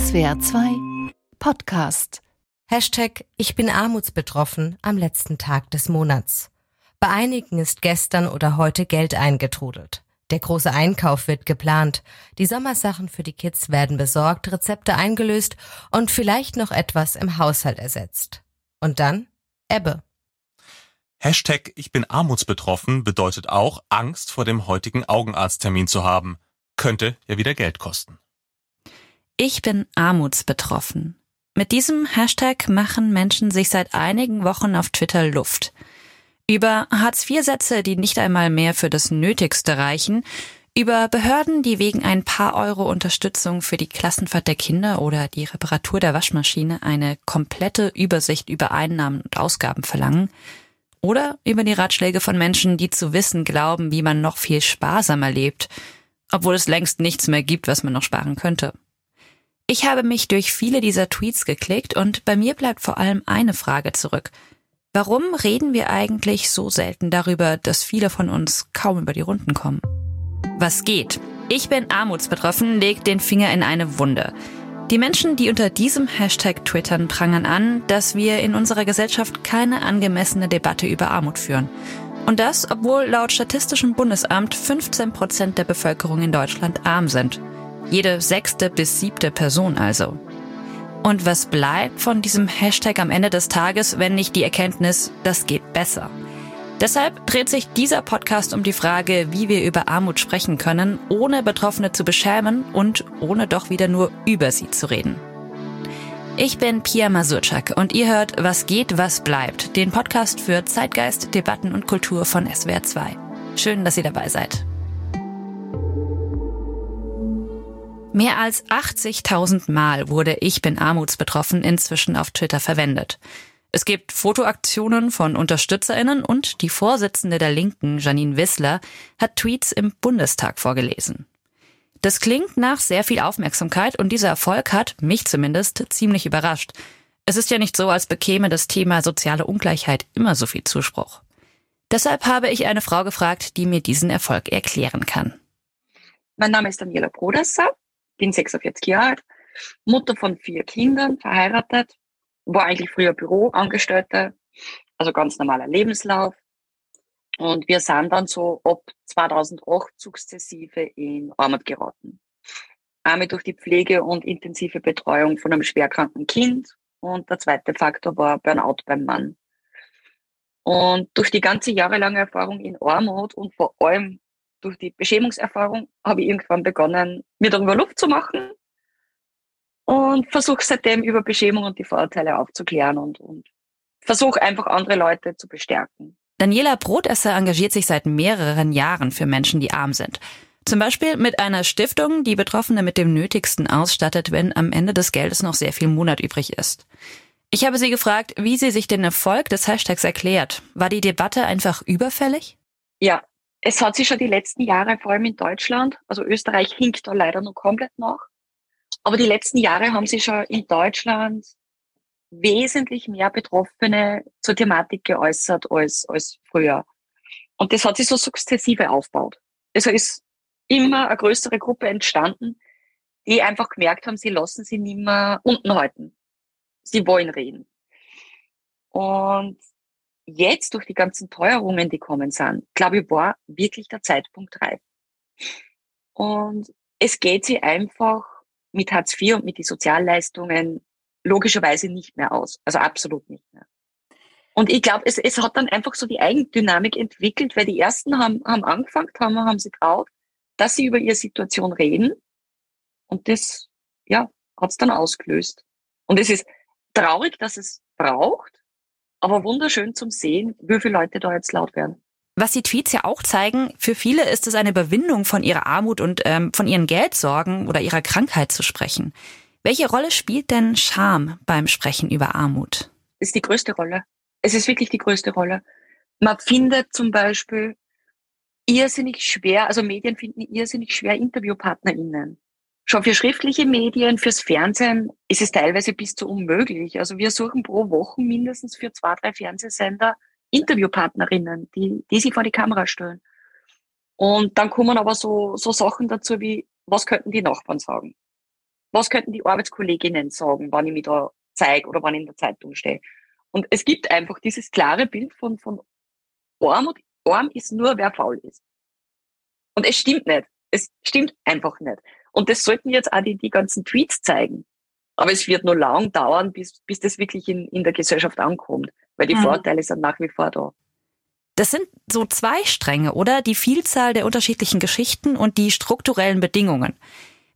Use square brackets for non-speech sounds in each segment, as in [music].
SWR 2 Podcast. Hashtag Ich bin armutsbetroffen am letzten Tag des Monats. Bei einigen ist gestern oder heute Geld eingetrudelt. Der große Einkauf wird geplant. Die Sommersachen für die Kids werden besorgt, Rezepte eingelöst und vielleicht noch etwas im Haushalt ersetzt. Und dann Ebbe. Hashtag Ich bin armutsbetroffen bedeutet auch, Angst vor dem heutigen Augenarzttermin zu haben. Könnte ja wieder Geld kosten. Ich bin armutsbetroffen. Mit diesem Hashtag machen Menschen sich seit einigen Wochen auf Twitter Luft. Über Hartz-IV-Sätze, die nicht einmal mehr für das Nötigste reichen, über Behörden, die wegen ein paar Euro Unterstützung für die Klassenfahrt der Kinder oder die Reparatur der Waschmaschine eine komplette Übersicht über Einnahmen und Ausgaben verlangen, oder über die Ratschläge von Menschen, die zu wissen glauben, wie man noch viel sparsamer lebt, obwohl es längst nichts mehr gibt, was man noch sparen könnte. Ich habe mich durch viele dieser Tweets geklickt und bei mir bleibt vor allem eine Frage zurück. Warum reden wir eigentlich so selten darüber, dass viele von uns kaum über die Runden kommen? Was geht? Ich bin armutsbetroffen, legt den Finger in eine Wunde. Die Menschen, die unter diesem Hashtag twittern, prangern an, dass wir in unserer Gesellschaft keine angemessene Debatte über Armut führen. Und das, obwohl laut Statistischem Bundesamt 15 Prozent der Bevölkerung in Deutschland arm sind. Jede sechste bis siebte Person also. Und was bleibt von diesem Hashtag am Ende des Tages, wenn nicht die Erkenntnis, das geht besser? Deshalb dreht sich dieser Podcast um die Frage, wie wir über Armut sprechen können, ohne Betroffene zu beschämen und ohne doch wieder nur über sie zu reden. Ich bin Pia Masurczak und ihr hört Was geht, was bleibt, den Podcast für Zeitgeist, Debatten und Kultur von SWR 2. Schön, dass ihr dabei seid. Mehr als 80.000 Mal wurde Ich bin armutsbetroffen inzwischen auf Twitter verwendet. Es gibt Fotoaktionen von UnterstützerInnen und die Vorsitzende der Linken, Janine Wissler, hat Tweets im Bundestag vorgelesen. Das klingt nach sehr viel Aufmerksamkeit und dieser Erfolg hat, mich zumindest, ziemlich überrascht. Es ist ja nicht so, als bekäme das Thema soziale Ungleichheit immer so viel Zuspruch. Deshalb habe ich eine Frau gefragt, die mir diesen Erfolg erklären kann. Mein Name ist Daniela Brodesser bin 46 Jahre alt, Mutter von vier Kindern, verheiratet, war eigentlich früher Büroangestellte, also ganz normaler Lebenslauf. Und wir sind dann so ab 2008 sukzessive in Armut geraten. Einmal durch die Pflege und intensive Betreuung von einem schwerkranken Kind. Und der zweite Faktor war Burnout beim Mann. Und durch die ganze jahrelange Erfahrung in Armut und vor allem durch die Beschämungserfahrung habe ich irgendwann begonnen, mir darüber Luft zu machen und versuche seitdem über Beschämung und die Vorurteile aufzuklären und, und versuche einfach andere Leute zu bestärken. Daniela Brotesser engagiert sich seit mehreren Jahren für Menschen, die arm sind. Zum Beispiel mit einer Stiftung, die Betroffene mit dem Nötigsten ausstattet, wenn am Ende des Geldes noch sehr viel Monat übrig ist. Ich habe sie gefragt, wie sie sich den Erfolg des Hashtags erklärt. War die Debatte einfach überfällig? Ja, es hat sich schon die letzten Jahre, vor allem in Deutschland, also Österreich hinkt da leider noch komplett nach, aber die letzten Jahre haben sich schon in Deutschland wesentlich mehr Betroffene zur Thematik geäußert als, als früher. Und das hat sich so sukzessive aufgebaut. Also ist immer eine größere Gruppe entstanden, die einfach gemerkt haben, sie lassen sie nicht mehr unten halten. Sie wollen reden. Und jetzt durch die ganzen Teuerungen, die kommen sind, glaube ich, war wirklich der Zeitpunkt reif. Und es geht sie einfach mit Hartz IV und mit den Sozialleistungen logischerweise nicht mehr aus. Also absolut nicht mehr. Und ich glaube, es, es hat dann einfach so die Eigendynamik entwickelt, weil die ersten haben, haben angefangen, haben, haben sie traut, dass sie über ihre Situation reden. Und das, ja, hat es dann ausgelöst. Und es ist traurig, dass es braucht, aber wunderschön zum Sehen, wie viele Leute da jetzt laut werden. Was die Tweets ja auch zeigen, für viele ist es eine Überwindung von ihrer Armut und ähm, von ihren Geldsorgen oder ihrer Krankheit zu sprechen. Welche Rolle spielt denn Scham beim Sprechen über Armut? Ist die größte Rolle. Es ist wirklich die größte Rolle. Man findet zum Beispiel irrsinnig schwer, also Medien finden irrsinnig schwer InterviewpartnerInnen. Schon für schriftliche Medien, fürs Fernsehen ist es teilweise bis zu unmöglich. Also wir suchen pro Woche mindestens für zwei, drei Fernsehsender Interviewpartnerinnen, die, die sich vor die Kamera stellen. Und dann kommen aber so, so Sachen dazu wie, was könnten die Nachbarn sagen? Was könnten die Arbeitskolleginnen sagen, wann ich mich da zeige oder wann ich in der Zeitung stehe? Und es gibt einfach dieses klare Bild von, von Armut. Arm ist nur, wer faul ist. Und es stimmt nicht. Es stimmt einfach nicht. Und das sollten jetzt auch die, die ganzen Tweets zeigen. Aber es wird nur lang dauern, bis, bis das wirklich in, in der Gesellschaft ankommt, weil die mhm. Vorteile sind nach wie vor da. Das sind so zwei Stränge, oder? Die Vielzahl der unterschiedlichen Geschichten und die strukturellen Bedingungen.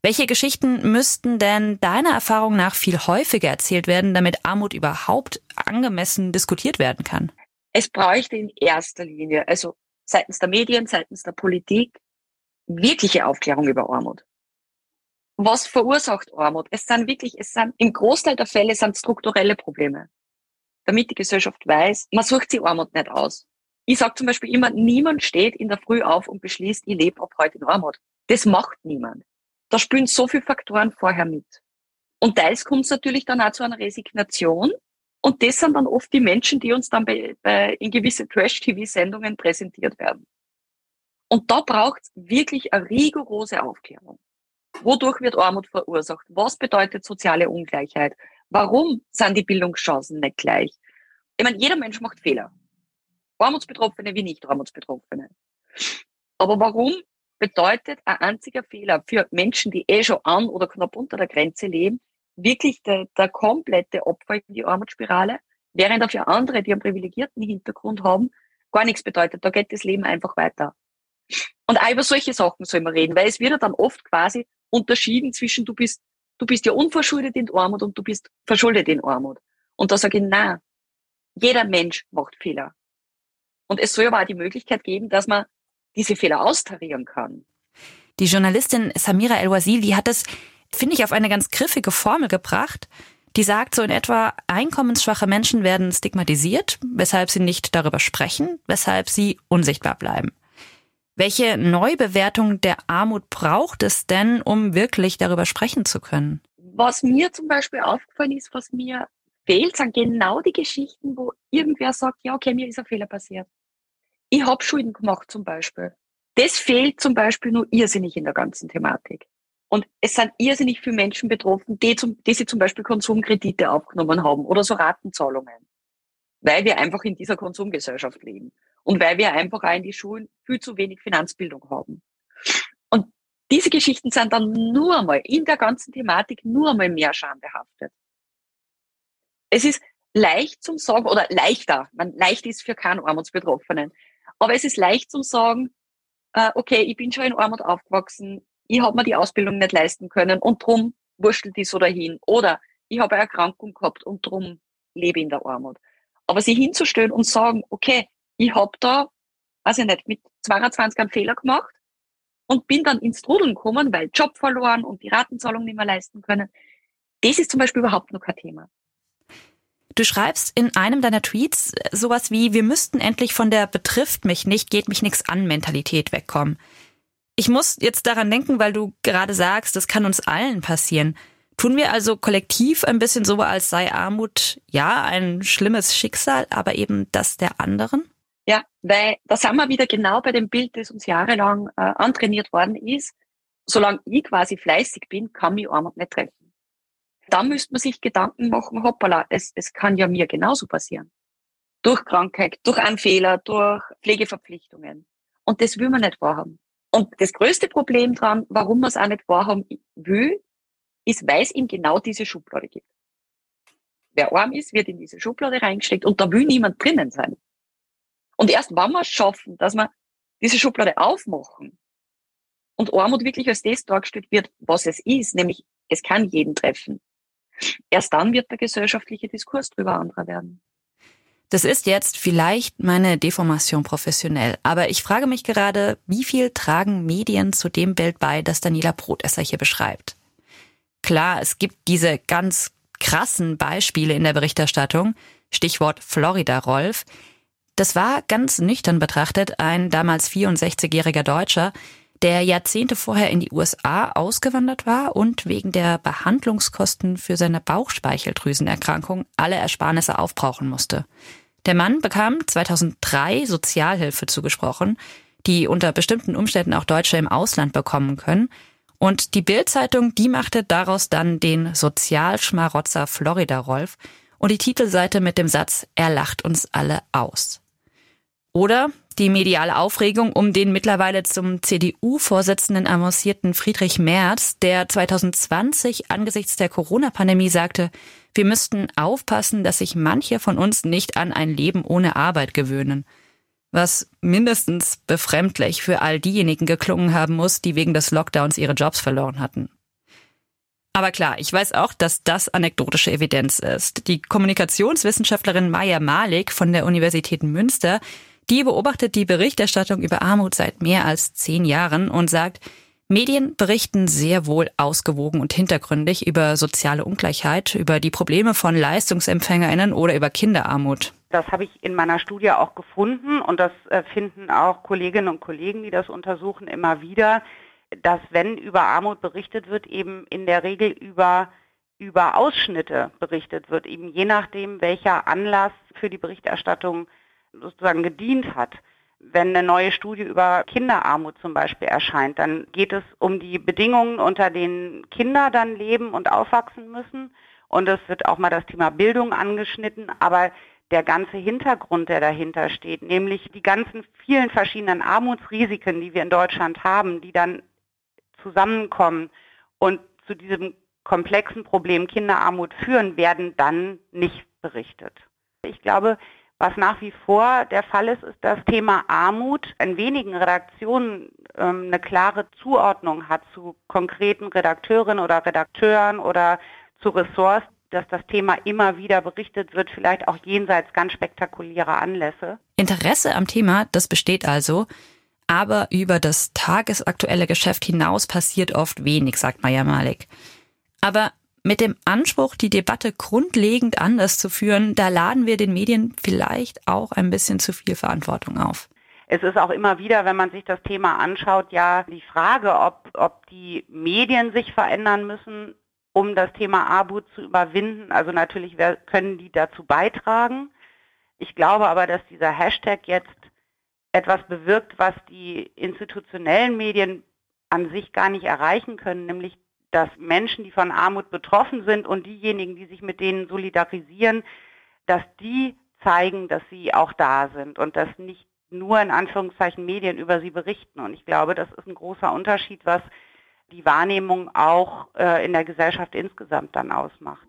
Welche Geschichten müssten denn deiner Erfahrung nach viel häufiger erzählt werden, damit Armut überhaupt angemessen diskutiert werden kann? Es bräuchte in erster Linie, also seitens der Medien, seitens der Politik, wirkliche Aufklärung über Armut. Was verursacht Armut? Es sind wirklich, es sind im Großteil der Fälle sind strukturelle Probleme. Damit die Gesellschaft weiß, man sucht sie Armut nicht aus. Ich sage zum Beispiel immer, niemand steht in der Früh auf und beschließt, ich lebe ab heute in Armut. Das macht niemand. Da spielen so viele Faktoren vorher mit. Und teils kommt es natürlich dann auch zu einer Resignation. Und das sind dann oft die Menschen, die uns dann bei, bei in gewisse Trash-TV-Sendungen präsentiert werden. Und da braucht es wirklich eine rigorose Aufklärung. Wodurch wird Armut verursacht? Was bedeutet soziale Ungleichheit? Warum sind die Bildungschancen nicht gleich? Ich meine, jeder Mensch macht Fehler. Armutsbetroffene wie nicht Armutsbetroffene. Aber warum bedeutet ein einziger Fehler für Menschen, die eh schon an oder knapp unter der Grenze leben, wirklich der, der komplette Opfer in die Armutsspirale, während dafür andere, die einen privilegierten Hintergrund haben, gar nichts bedeutet. Da geht das Leben einfach weiter. Und auch über solche Sachen soll man reden, weil es wird ja dann oft quasi unterschieden zwischen du bist, du bist ja unverschuldet in Armut und du bist verschuldet in Armut. Und da sage ich, na, jeder Mensch macht Fehler. Und es soll aber auch die Möglichkeit geben, dass man diese Fehler austarieren kann. Die Journalistin Samira El-Wazil, die hat es, finde ich, auf eine ganz griffige Formel gebracht. Die sagt so in etwa, einkommensschwache Menschen werden stigmatisiert, weshalb sie nicht darüber sprechen, weshalb sie unsichtbar bleiben. Welche Neubewertung der Armut braucht es denn, um wirklich darüber sprechen zu können? Was mir zum Beispiel aufgefallen ist, was mir fehlt, sind genau die Geschichten, wo irgendwer sagt, ja, okay, mir ist ein Fehler passiert. Ich habe Schulden gemacht zum Beispiel. Das fehlt zum Beispiel nur irrsinnig in der ganzen Thematik. Und es sind irrsinnig viele Menschen betroffen, die, zum, die sie zum Beispiel Konsumkredite aufgenommen haben oder so Ratenzahlungen. Weil wir einfach in dieser Konsumgesellschaft leben. Und weil wir einfach auch in die Schulen viel zu wenig Finanzbildung haben. Und diese Geschichten sind dann nur einmal in der ganzen Thematik nur einmal mehr schambehaftet. Es ist leicht zum Sagen, oder leichter, man, leicht ist für keinen Armutsbetroffenen, aber es ist leicht zum Sagen, äh, okay, ich bin schon in Armut aufgewachsen, ich habe mir die Ausbildung nicht leisten können und drum wurschtelt die so dahin. Oder ich habe eine Erkrankung gehabt und drum lebe in der Armut. Aber sie hinzustellen und sagen, okay, ich habe da, weiß ich nicht, mit 22 einen Fehler gemacht und bin dann ins Trudeln gekommen, weil Job verloren und die Ratenzahlung nicht mehr leisten können. Das ist zum Beispiel überhaupt noch kein Thema. Du schreibst in einem deiner Tweets sowas wie, wir müssten endlich von der betrifft mich nicht, geht mich nichts an Mentalität wegkommen. Ich muss jetzt daran denken, weil du gerade sagst, das kann uns allen passieren. Tun wir also kollektiv ein bisschen so, als sei Armut ja ein schlimmes Schicksal, aber eben das der anderen? Ja, weil da sind wir wieder genau bei dem Bild, das uns jahrelang äh, antrainiert worden ist. Solange ich quasi fleißig bin, kann mich Armut nicht treffen. Da müsste man sich Gedanken machen, hoppala, es, es kann ja mir genauso passieren. Durch Krankheit, durch einen Fehler, durch Pflegeverpflichtungen. Und das will man nicht wahrhaben. Und das größte Problem dran, warum man es auch nicht wahrhaben will, ist, weil es ihm genau diese Schublade gibt. Wer arm ist, wird in diese Schublade reingesteckt und da will niemand drinnen sein. Und erst wenn wir es schaffen, dass wir diese Schublade aufmachen und Armut wirklich als das dargestellt wird, was es ist, nämlich es kann jeden treffen, erst dann wird der gesellschaftliche Diskurs darüber anderer werden. Das ist jetzt vielleicht meine Deformation professionell, aber ich frage mich gerade, wie viel tragen Medien zu dem Bild bei, das Daniela Brotesser hier beschreibt? Klar, es gibt diese ganz krassen Beispiele in der Berichterstattung, Stichwort Florida Rolf, das war ganz nüchtern betrachtet ein damals 64-jähriger Deutscher, der Jahrzehnte vorher in die USA ausgewandert war und wegen der Behandlungskosten für seine Bauchspeicheldrüsenerkrankung alle Ersparnisse aufbrauchen musste. Der Mann bekam 2003 Sozialhilfe zugesprochen, die unter bestimmten Umständen auch Deutsche im Ausland bekommen können. Und die Bild-Zeitung, die machte daraus dann den Sozialschmarotzer Florida Rolf und die Titelseite mit dem Satz Er lacht uns alle aus. Oder die mediale Aufregung um den mittlerweile zum CDU-Vorsitzenden avancierten Friedrich Merz, der 2020 angesichts der Corona-Pandemie sagte, wir müssten aufpassen, dass sich manche von uns nicht an ein Leben ohne Arbeit gewöhnen. Was mindestens befremdlich für all diejenigen geklungen haben muss, die wegen des Lockdowns ihre Jobs verloren hatten. Aber klar, ich weiß auch, dass das anekdotische Evidenz ist. Die Kommunikationswissenschaftlerin Maya Malik von der Universität Münster die beobachtet die Berichterstattung über Armut seit mehr als zehn Jahren und sagt, Medien berichten sehr wohl ausgewogen und hintergründig über soziale Ungleichheit, über die Probleme von Leistungsempfängerinnen oder über Kinderarmut. Das habe ich in meiner Studie auch gefunden und das äh, finden auch Kolleginnen und Kollegen, die das untersuchen, immer wieder, dass wenn über Armut berichtet wird, eben in der Regel über über Ausschnitte berichtet wird, eben je nachdem, welcher Anlass für die Berichterstattung sozusagen gedient hat. Wenn eine neue Studie über Kinderarmut zum Beispiel erscheint, dann geht es um die Bedingungen, unter denen Kinder dann leben und aufwachsen müssen. Und es wird auch mal das Thema Bildung angeschnitten, aber der ganze Hintergrund, der dahinter steht, nämlich die ganzen vielen verschiedenen Armutsrisiken, die wir in Deutschland haben, die dann zusammenkommen und zu diesem komplexen Problem Kinderarmut führen, werden dann nicht berichtet. Ich glaube, was nach wie vor der Fall ist, ist das Thema Armut in wenigen Redaktionen ähm, eine klare Zuordnung hat zu konkreten Redakteurinnen oder Redakteuren oder zu Ressorts, dass das Thema immer wieder berichtet wird, vielleicht auch jenseits ganz spektakulärer Anlässe. Interesse am Thema, das besteht also, aber über das tagesaktuelle Geschäft hinaus passiert oft wenig, sagt Maya Malik. Aber mit dem Anspruch, die Debatte grundlegend anders zu führen, da laden wir den Medien vielleicht auch ein bisschen zu viel Verantwortung auf. Es ist auch immer wieder, wenn man sich das Thema anschaut, ja die Frage, ob, ob die Medien sich verändern müssen, um das Thema Armut zu überwinden. Also natürlich können die dazu beitragen. Ich glaube aber, dass dieser Hashtag jetzt etwas bewirkt, was die institutionellen Medien an sich gar nicht erreichen können, nämlich dass Menschen, die von Armut betroffen sind und diejenigen, die sich mit denen solidarisieren, dass die zeigen, dass sie auch da sind und dass nicht nur in Anführungszeichen Medien über sie berichten. Und ich glaube, das ist ein großer Unterschied, was die Wahrnehmung auch äh, in der Gesellschaft insgesamt dann ausmacht.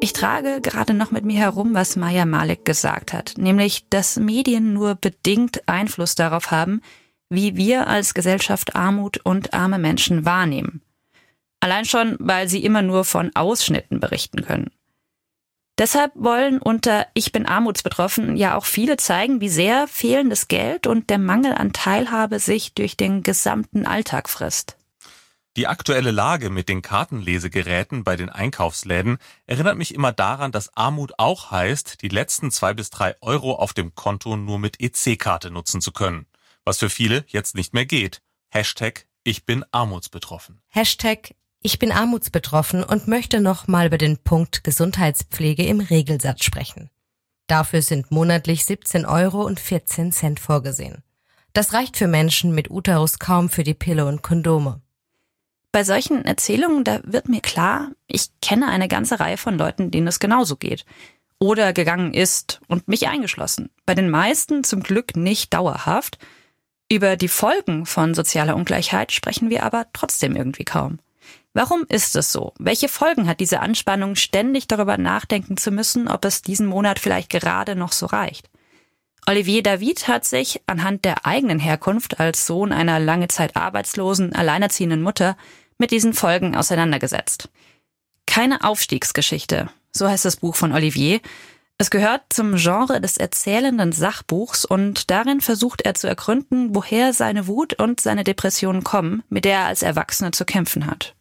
Ich trage gerade noch mit mir herum, was Maya Malik gesagt hat, nämlich, dass Medien nur bedingt Einfluss darauf haben, wie wir als Gesellschaft Armut und arme Menschen wahrnehmen. Allein schon, weil sie immer nur von Ausschnitten berichten können. Deshalb wollen unter Ich bin armutsbetroffen ja auch viele zeigen, wie sehr fehlendes Geld und der Mangel an Teilhabe sich durch den gesamten Alltag frisst. Die aktuelle Lage mit den Kartenlesegeräten bei den Einkaufsläden erinnert mich immer daran, dass Armut auch heißt, die letzten zwei bis drei Euro auf dem Konto nur mit EC-Karte nutzen zu können. Was für viele jetzt nicht mehr geht. Hashtag Ich bin armutsbetroffen. Hashtag ich bin armutsbetroffen und möchte noch mal über den Punkt Gesundheitspflege im Regelsatz sprechen. Dafür sind monatlich 17 Euro und 14 Cent vorgesehen. Das reicht für Menschen mit Uterus kaum für die Pille und Kondome. Bei solchen Erzählungen, da wird mir klar, ich kenne eine ganze Reihe von Leuten, denen es genauso geht. Oder gegangen ist und mich eingeschlossen. Bei den meisten zum Glück nicht dauerhaft. Über die Folgen von sozialer Ungleichheit sprechen wir aber trotzdem irgendwie kaum. Warum ist es so? Welche Folgen hat diese Anspannung, ständig darüber nachdenken zu müssen, ob es diesen Monat vielleicht gerade noch so reicht? Olivier David hat sich anhand der eigenen Herkunft als Sohn einer lange Zeit arbeitslosen, alleinerziehenden Mutter mit diesen Folgen auseinandergesetzt. Keine Aufstiegsgeschichte, so heißt das Buch von Olivier. Es gehört zum Genre des erzählenden Sachbuchs und darin versucht er zu ergründen, woher seine Wut und seine Depressionen kommen, mit der er als Erwachsener zu kämpfen hat.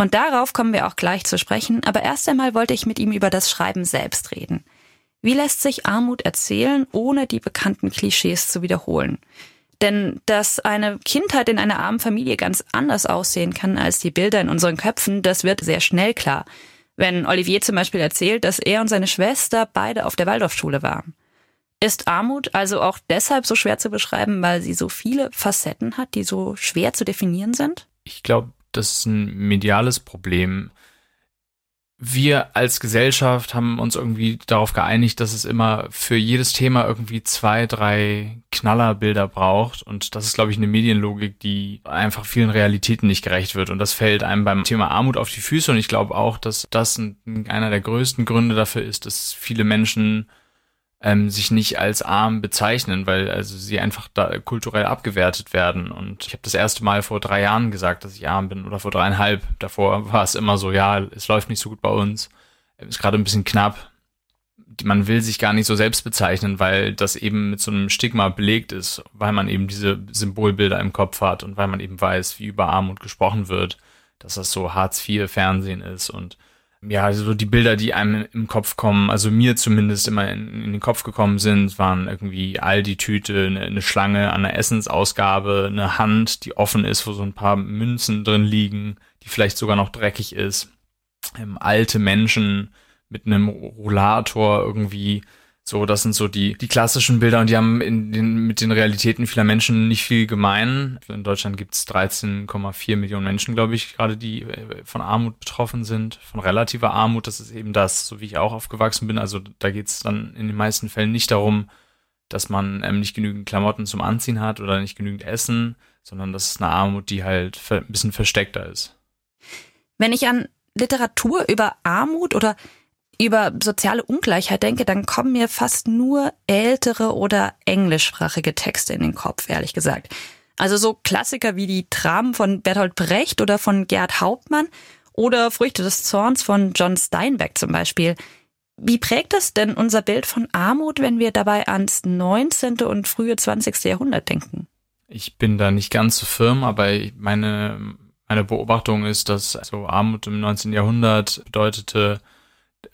Und darauf kommen wir auch gleich zu sprechen, aber erst einmal wollte ich mit ihm über das Schreiben selbst reden. Wie lässt sich Armut erzählen, ohne die bekannten Klischees zu wiederholen? Denn dass eine Kindheit in einer armen Familie ganz anders aussehen kann als die Bilder in unseren Köpfen, das wird sehr schnell klar. Wenn Olivier zum Beispiel erzählt, dass er und seine Schwester beide auf der Waldorfschule waren. Ist Armut also auch deshalb so schwer zu beschreiben, weil sie so viele Facetten hat, die so schwer zu definieren sind? Ich glaube, das ist ein mediales Problem wir als Gesellschaft haben uns irgendwie darauf geeinigt, dass es immer für jedes Thema irgendwie zwei, drei Knallerbilder braucht. Und das ist, glaube ich, eine Medienlogik, die einfach vielen Realitäten nicht gerecht wird. Und das fällt einem beim Thema Armut auf die Füße. Und ich glaube auch, dass das einer der größten Gründe dafür ist, dass viele Menschen ähm, sich nicht als arm bezeichnen, weil also sie einfach da kulturell abgewertet werden. Und ich habe das erste Mal vor drei Jahren gesagt, dass ich arm bin oder vor dreieinhalb. Davor war es immer so, ja, es läuft nicht so gut bei uns, ist gerade ein bisschen knapp. Man will sich gar nicht so selbst bezeichnen, weil das eben mit so einem Stigma belegt ist, weil man eben diese Symbolbilder im Kopf hat und weil man eben weiß, wie über Armut gesprochen wird, dass das so Hartz-IV-Fernsehen ist und ja, also so die Bilder, die einem im Kopf kommen, also mir zumindest immer in, in den Kopf gekommen sind, waren irgendwie all die Tüte, eine, eine Schlange an der Essensausgabe, eine Hand, die offen ist, wo so ein paar Münzen drin liegen, die vielleicht sogar noch dreckig ist, ähm, alte Menschen mit einem Rollator irgendwie so, das sind so die, die klassischen Bilder und die haben in den, mit den Realitäten vieler Menschen nicht viel gemein. In Deutschland gibt es 13,4 Millionen Menschen, glaube ich, gerade die äh, von Armut betroffen sind, von relativer Armut. Das ist eben das, so wie ich auch aufgewachsen bin. Also da geht es dann in den meisten Fällen nicht darum, dass man ähm, nicht genügend Klamotten zum Anziehen hat oder nicht genügend Essen, sondern das ist eine Armut, die halt ein bisschen versteckter ist. Wenn ich an Literatur über Armut oder über soziale Ungleichheit denke, dann kommen mir fast nur ältere oder englischsprachige Texte in den Kopf, ehrlich gesagt. Also so Klassiker wie die Dramen von Bertolt Brecht oder von Gerd Hauptmann oder Früchte des Zorns von John Steinbeck zum Beispiel. Wie prägt das denn unser Bild von Armut, wenn wir dabei ans 19. und frühe 20. Jahrhundert denken? Ich bin da nicht ganz so firm, aber meine, meine Beobachtung ist, dass so Armut im 19. Jahrhundert bedeutete,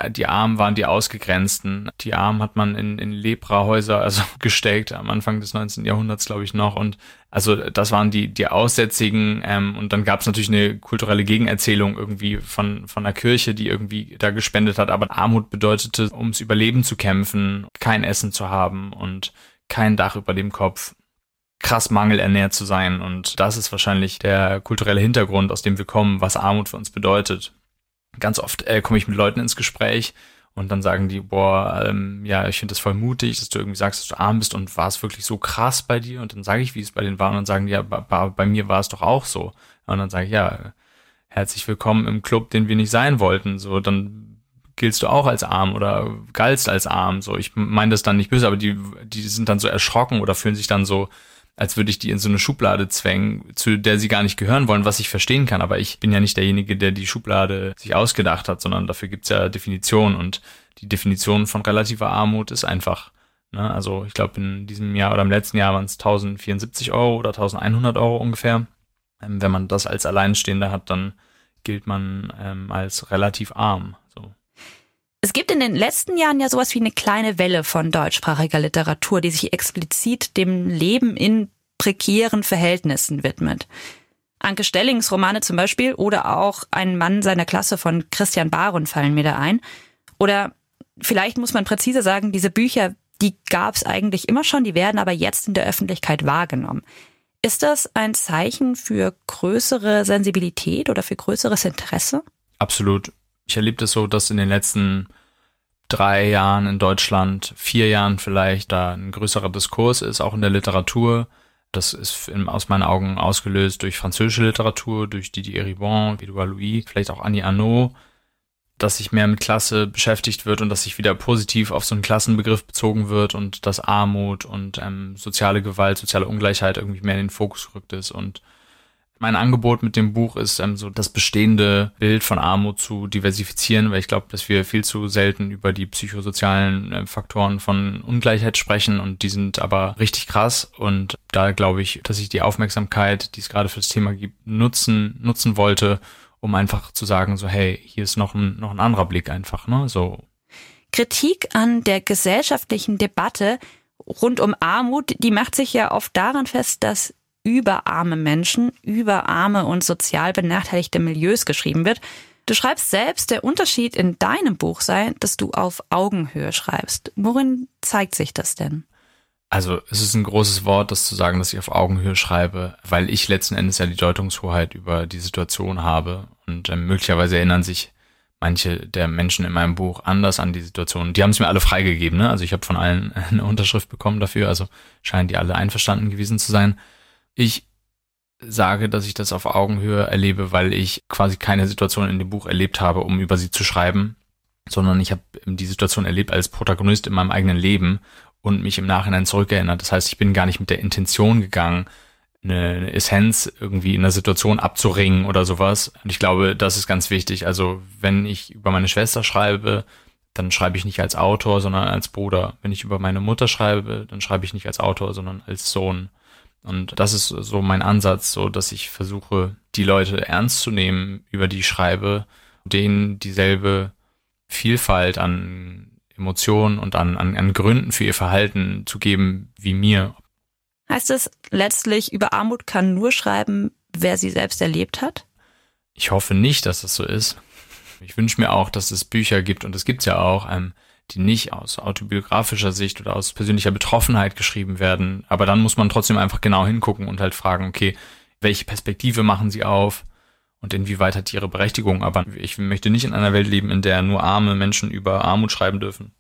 die Armen waren die Ausgegrenzten. Die Armen hat man in, in Leprahäuser also [laughs] gesteckt am Anfang des 19. Jahrhunderts, glaube ich, noch. Und also das waren die, die Aussätzigen. Ähm, und dann gab es natürlich eine kulturelle Gegenerzählung irgendwie von, von der Kirche, die irgendwie da gespendet hat. Aber Armut bedeutete, ums Überleben zu kämpfen, kein Essen zu haben und kein Dach über dem Kopf krass mangelernährt zu sein. Und das ist wahrscheinlich der kulturelle Hintergrund, aus dem wir kommen, was Armut für uns bedeutet ganz oft äh, komme ich mit Leuten ins Gespräch und dann sagen die, boah, ähm, ja, ich finde das voll mutig, dass du irgendwie sagst, dass du arm bist und war es wirklich so krass bei dir? Und dann sage ich, wie es bei denen war und dann sagen die, ja, bei, bei mir war es doch auch so. Und dann sage ich, ja, herzlich willkommen im Club, den wir nicht sein wollten. So, dann giltst du auch als arm oder galtst als arm. So, ich meine das dann nicht böse, aber die, die sind dann so erschrocken oder fühlen sich dann so als würde ich die in so eine Schublade zwängen, zu der sie gar nicht gehören wollen, was ich verstehen kann. Aber ich bin ja nicht derjenige, der die Schublade sich ausgedacht hat, sondern dafür gibt's ja Definitionen. Und die Definition von relativer Armut ist einfach, ne? also ich glaube in diesem Jahr oder im letzten Jahr waren es 1074 Euro oder 1100 Euro ungefähr. Ähm, wenn man das als Alleinstehender hat, dann gilt man ähm, als relativ arm. Es gibt in den letzten Jahren ja sowas wie eine kleine Welle von deutschsprachiger Literatur, die sich explizit dem Leben in prekären Verhältnissen widmet. Anke Stellings Romane zum Beispiel oder auch Ein Mann seiner Klasse von Christian Baron fallen mir da ein. Oder vielleicht muss man präziser sagen, diese Bücher, die gab es eigentlich immer schon, die werden aber jetzt in der Öffentlichkeit wahrgenommen. Ist das ein Zeichen für größere Sensibilität oder für größeres Interesse? Absolut. Ich erlebe das so, dass in den letzten drei Jahren in Deutschland, vier Jahren vielleicht, da ein größerer Diskurs ist, auch in der Literatur. Das ist aus meinen Augen ausgelöst durch französische Literatur, durch Didier Ribon, Edouard Louis, vielleicht auch Annie Arnaud, dass sich mehr mit Klasse beschäftigt wird und dass sich wieder positiv auf so einen Klassenbegriff bezogen wird und dass Armut und ähm, soziale Gewalt, soziale Ungleichheit irgendwie mehr in den Fokus gerückt ist und mein Angebot mit dem Buch ist, ähm, so das bestehende Bild von Armut zu diversifizieren, weil ich glaube, dass wir viel zu selten über die psychosozialen äh, Faktoren von Ungleichheit sprechen und die sind aber richtig krass und da glaube ich, dass ich die Aufmerksamkeit, die es gerade für das Thema gibt, nutzen, nutzen wollte, um einfach zu sagen, so hey, hier ist noch ein, noch ein anderer Blick einfach, ne, so. Kritik an der gesellschaftlichen Debatte rund um Armut, die macht sich ja oft daran fest, dass über arme Menschen, über arme und sozial benachteiligte Milieus geschrieben wird. Du schreibst selbst, der Unterschied in deinem Buch sei, dass du auf Augenhöhe schreibst. Worin zeigt sich das denn? Also es ist ein großes Wort, das zu sagen, dass ich auf Augenhöhe schreibe, weil ich letzten Endes ja die Deutungshoheit über die Situation habe und äh, möglicherweise erinnern sich manche der Menschen in meinem Buch anders an die Situation. Die haben es mir alle freigegeben, ne? Also ich habe von allen [laughs] eine Unterschrift bekommen dafür, also scheinen die alle einverstanden gewesen zu sein. Ich sage, dass ich das auf Augenhöhe erlebe, weil ich quasi keine Situation in dem Buch erlebt habe, um über sie zu schreiben, sondern ich habe die Situation erlebt als Protagonist in meinem eigenen Leben und mich im Nachhinein zurückerinnert. Das heißt, ich bin gar nicht mit der Intention gegangen, eine Essenz irgendwie in der Situation abzuringen oder sowas. Und ich glaube, das ist ganz wichtig. Also wenn ich über meine Schwester schreibe, dann schreibe ich nicht als Autor, sondern als Bruder. Wenn ich über meine Mutter schreibe, dann schreibe ich nicht als Autor, sondern als Sohn. Und das ist so mein Ansatz, so dass ich versuche, die Leute ernst zu nehmen, über die ich schreibe, denen dieselbe Vielfalt an Emotionen und an, an, an Gründen für ihr Verhalten zu geben wie mir. Heißt es letztlich, über Armut kann nur schreiben, wer sie selbst erlebt hat? Ich hoffe nicht, dass das so ist. Ich wünsche mir auch, dass es Bücher gibt, und es gibt ja auch, ähm, die nicht aus autobiografischer Sicht oder aus persönlicher Betroffenheit geschrieben werden. Aber dann muss man trotzdem einfach genau hingucken und halt fragen, okay, welche Perspektive machen sie auf und inwieweit hat die ihre Berechtigung. Aber ich möchte nicht in einer Welt leben, in der nur arme Menschen über Armut schreiben dürfen.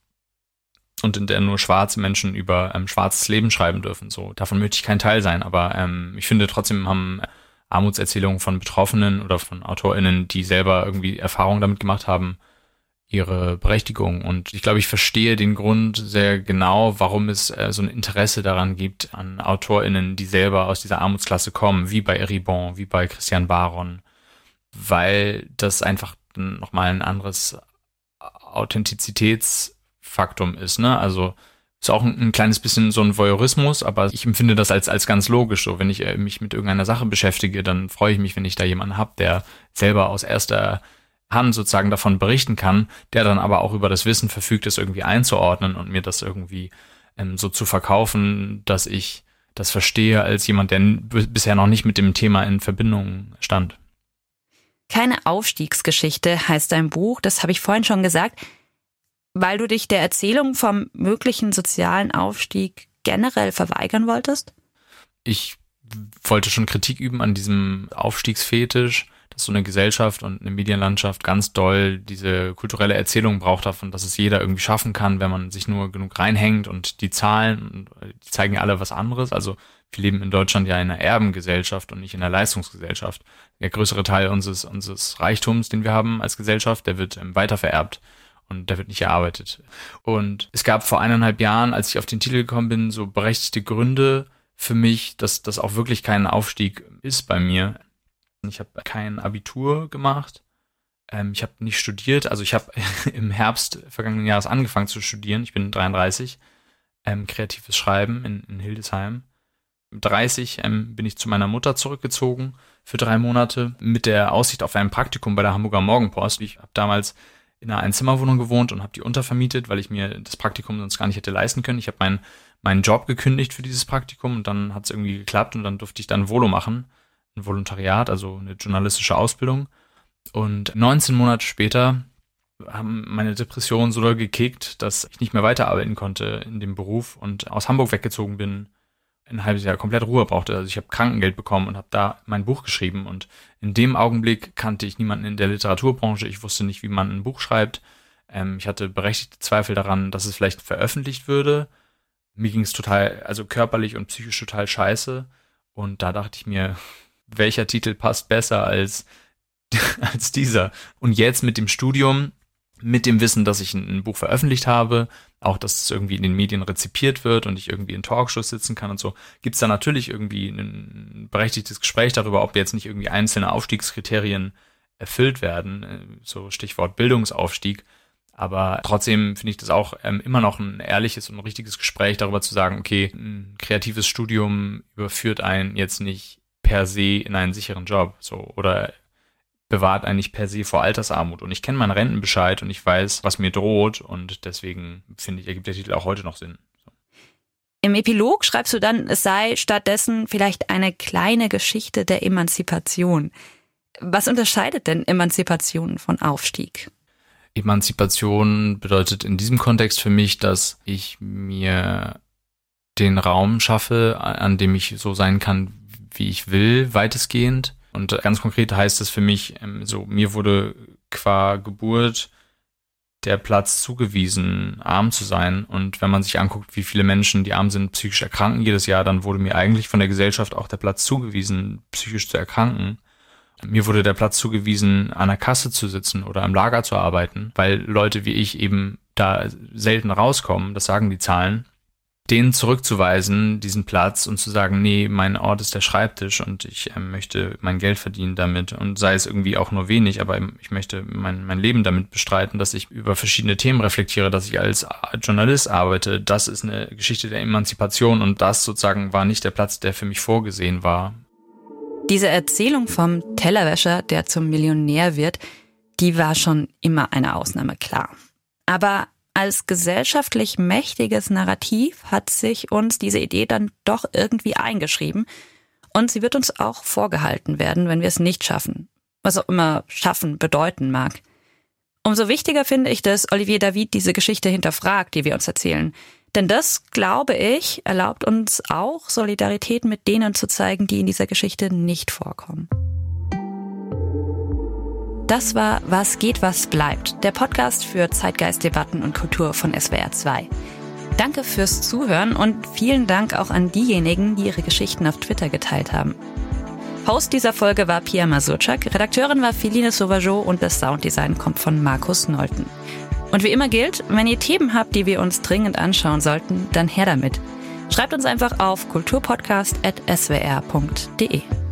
Und in der nur schwarze Menschen über ähm, schwarzes Leben schreiben dürfen. So, davon möchte ich kein Teil sein. Aber ähm, ich finde trotzdem haben Armutserzählungen von Betroffenen oder von AutorInnen, die selber irgendwie Erfahrungen damit gemacht haben, ihre Berechtigung. Und ich glaube, ich verstehe den Grund sehr genau, warum es äh, so ein Interesse daran gibt an AutorInnen, die selber aus dieser Armutsklasse kommen, wie bei Eribon, wie bei Christian Baron, weil das einfach nochmal ein anderes Authentizitätsfaktum ist, ne? Also ist auch ein, ein, kleines bisschen so ein Voyeurismus, aber ich empfinde das als, als ganz logisch. So, wenn ich äh, mich mit irgendeiner Sache beschäftige, dann freue ich mich, wenn ich da jemanden habe, der selber aus erster Hand sozusagen davon berichten kann, der dann aber auch über das Wissen verfügt, es irgendwie einzuordnen und mir das irgendwie ähm, so zu verkaufen, dass ich das verstehe als jemand, der bisher noch nicht mit dem Thema in Verbindung stand. Keine Aufstiegsgeschichte heißt dein Buch, das habe ich vorhin schon gesagt, weil du dich der Erzählung vom möglichen sozialen Aufstieg generell verweigern wolltest? Ich wollte schon Kritik üben an diesem Aufstiegsfetisch dass so eine Gesellschaft und eine Medienlandschaft ganz doll diese kulturelle Erzählung braucht davon, dass es jeder irgendwie schaffen kann, wenn man sich nur genug reinhängt und die Zahlen, die zeigen ja alle was anderes. Also wir leben in Deutschland ja in einer Erbengesellschaft und nicht in einer Leistungsgesellschaft. Der größere Teil unseres, unseres Reichtums, den wir haben als Gesellschaft, der wird ähm, weitervererbt und der wird nicht erarbeitet. Und es gab vor eineinhalb Jahren, als ich auf den Titel gekommen bin, so berechtigte Gründe für mich, dass das auch wirklich kein Aufstieg ist bei mir. Ich habe kein Abitur gemacht. Ähm, ich habe nicht studiert. Also ich habe [laughs] im Herbst vergangenen Jahres angefangen zu studieren. Ich bin 33. Ähm, kreatives Schreiben in, in Hildesheim. 30 ähm, bin ich zu meiner Mutter zurückgezogen für drei Monate mit der Aussicht auf ein Praktikum bei der Hamburger Morgenpost. Ich habe damals in einer Einzimmerwohnung gewohnt und habe die untervermietet, weil ich mir das Praktikum sonst gar nicht hätte leisten können. Ich habe meinen meinen Job gekündigt für dieses Praktikum und dann hat es irgendwie geklappt und dann durfte ich dann Volo machen ein Volontariat, also eine journalistische Ausbildung. Und 19 Monate später haben meine Depressionen so doll gekickt, dass ich nicht mehr weiterarbeiten konnte in dem Beruf und aus Hamburg weggezogen bin, ein halbes Jahr komplett Ruhe brauchte. Also ich habe Krankengeld bekommen und habe da mein Buch geschrieben. Und in dem Augenblick kannte ich niemanden in der Literaturbranche. Ich wusste nicht, wie man ein Buch schreibt. Ähm, ich hatte berechtigte Zweifel daran, dass es vielleicht veröffentlicht würde. Mir ging es total, also körperlich und psychisch total scheiße. Und da dachte ich mir, welcher Titel passt besser als, [laughs] als dieser. Und jetzt mit dem Studium, mit dem Wissen, dass ich ein, Buch veröffentlicht habe, auch dass es irgendwie in den Medien rezipiert wird und ich irgendwie in Talkshows sitzen kann und so, gibt's da natürlich irgendwie ein berechtigtes Gespräch darüber, ob jetzt nicht irgendwie einzelne Aufstiegskriterien erfüllt werden, äh, so Stichwort Bildungsaufstieg. Aber trotzdem finde ich das auch ähm, immer noch ein ehrliches und richtiges Gespräch darüber zu sagen, okay, ein kreatives Studium überführt einen jetzt nicht per se in einen sicheren Job, so oder bewahrt eigentlich per se vor Altersarmut. Und ich kenne meinen Rentenbescheid und ich weiß, was mir droht und deswegen finde ich, ergibt der Titel auch heute noch Sinn. So. Im Epilog schreibst du dann, es sei stattdessen vielleicht eine kleine Geschichte der Emanzipation. Was unterscheidet denn Emanzipation von Aufstieg? Emanzipation bedeutet in diesem Kontext für mich, dass ich mir den Raum schaffe, an dem ich so sein kann, wie ich will, weitestgehend. Und ganz konkret heißt es für mich, ähm, so mir wurde qua Geburt der Platz zugewiesen, arm zu sein. Und wenn man sich anguckt, wie viele Menschen, die arm sind, psychisch erkranken jedes Jahr, dann wurde mir eigentlich von der Gesellschaft auch der Platz zugewiesen, psychisch zu erkranken. Mir wurde der Platz zugewiesen, an der Kasse zu sitzen oder am Lager zu arbeiten, weil Leute wie ich eben da selten rauskommen, das sagen die Zahlen den zurückzuweisen, diesen Platz und zu sagen, nee, mein Ort ist der Schreibtisch und ich äh, möchte mein Geld verdienen damit und sei es irgendwie auch nur wenig, aber ich möchte mein, mein Leben damit bestreiten, dass ich über verschiedene Themen reflektiere, dass ich als Journalist arbeite. Das ist eine Geschichte der Emanzipation und das sozusagen war nicht der Platz, der für mich vorgesehen war. Diese Erzählung vom Tellerwäscher, der zum Millionär wird, die war schon immer eine Ausnahme, klar. Aber als gesellschaftlich mächtiges Narrativ hat sich uns diese Idee dann doch irgendwie eingeschrieben und sie wird uns auch vorgehalten werden, wenn wir es nicht schaffen, was auch immer schaffen bedeuten mag. Umso wichtiger finde ich, dass Olivier David diese Geschichte hinterfragt, die wir uns erzählen. Denn das, glaube ich, erlaubt uns auch, Solidarität mit denen zu zeigen, die in dieser Geschichte nicht vorkommen. Das war Was geht, was bleibt, der Podcast für Zeitgeistdebatten und Kultur von SWR 2. Danke fürs Zuhören und vielen Dank auch an diejenigen, die ihre Geschichten auf Twitter geteilt haben. Host dieser Folge war Pia Masurczak, Redakteurin war Feline Sauvageau und das Sounddesign kommt von Markus Nolten. Und wie immer gilt, wenn ihr Themen habt, die wir uns dringend anschauen sollten, dann her damit. Schreibt uns einfach auf kulturpodcast.swr.de.